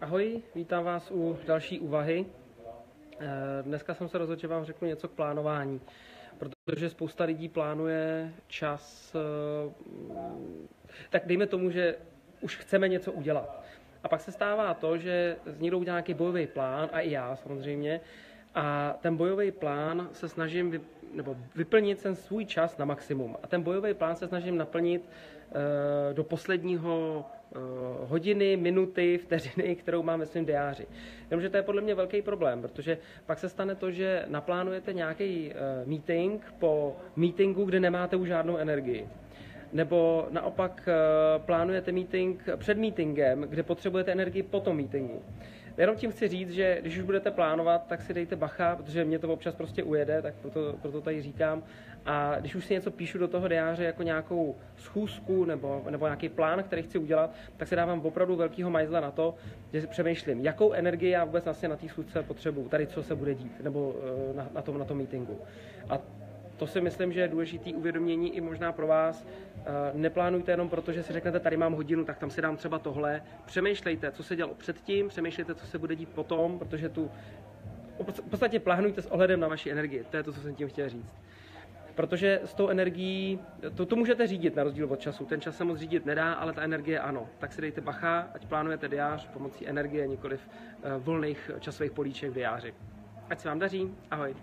Ahoj, vítám vás u další úvahy. Eh, dneska jsem se rozhodl, že vám řeknu něco k plánování, protože spousta lidí plánuje čas, eh, tak dejme tomu, že už chceme něco udělat. A pak se stává to, že z někdo udělá nějaký bojový plán, a i já samozřejmě, a ten bojový plán se snažím vy, nebo vyplnit ten svůj čas na maximum. A ten bojový plán se snažím naplnit uh, do posledního uh, hodiny, minuty, vteřiny, kterou mám ve svém diáři. Jenomže to je podle mě velký problém, protože pak se stane to, že naplánujete nějaký uh, meeting po meetingu, kde nemáte už žádnou energii. Nebo naopak plánujete meeting před meetingem, kde potřebujete energii po tom meetingu. Jenom tím chci říct, že když už budete plánovat, tak si dejte bacha, protože mě to občas prostě ujede, tak proto, proto tady říkám. A když už si něco píšu do toho diáře jako nějakou schůzku nebo, nebo nějaký plán, který chci udělat, tak se dávám opravdu velkýho majzla na to, že si přemýšlím, jakou energii já vůbec vlastně na té schůzce potřebuju, tady co se bude dít, nebo eh, na, na, tom, na tom meetingu. A to si myslím, že je důležité uvědomění i možná pro vás. Eh, neplánujte jenom proto, že si řeknete, tady mám hodinu, tak tam si dám třeba tohle. Přemýšlejte, co se dělalo předtím, přemýšlejte, co se bude dít potom, protože tu v podstatě plánujte s ohledem na vaši energii. To je to, co jsem tím chtěl říct. Protože s tou energií, to, to můžete řídit na rozdíl od času. Ten čas se moc řídit nedá, ale ta energie ano. Tak si dejte bacha, ať plánujete diář pomocí energie, nikoliv uh, volných časových políček v diáři. Ať se vám daří. Ahoj.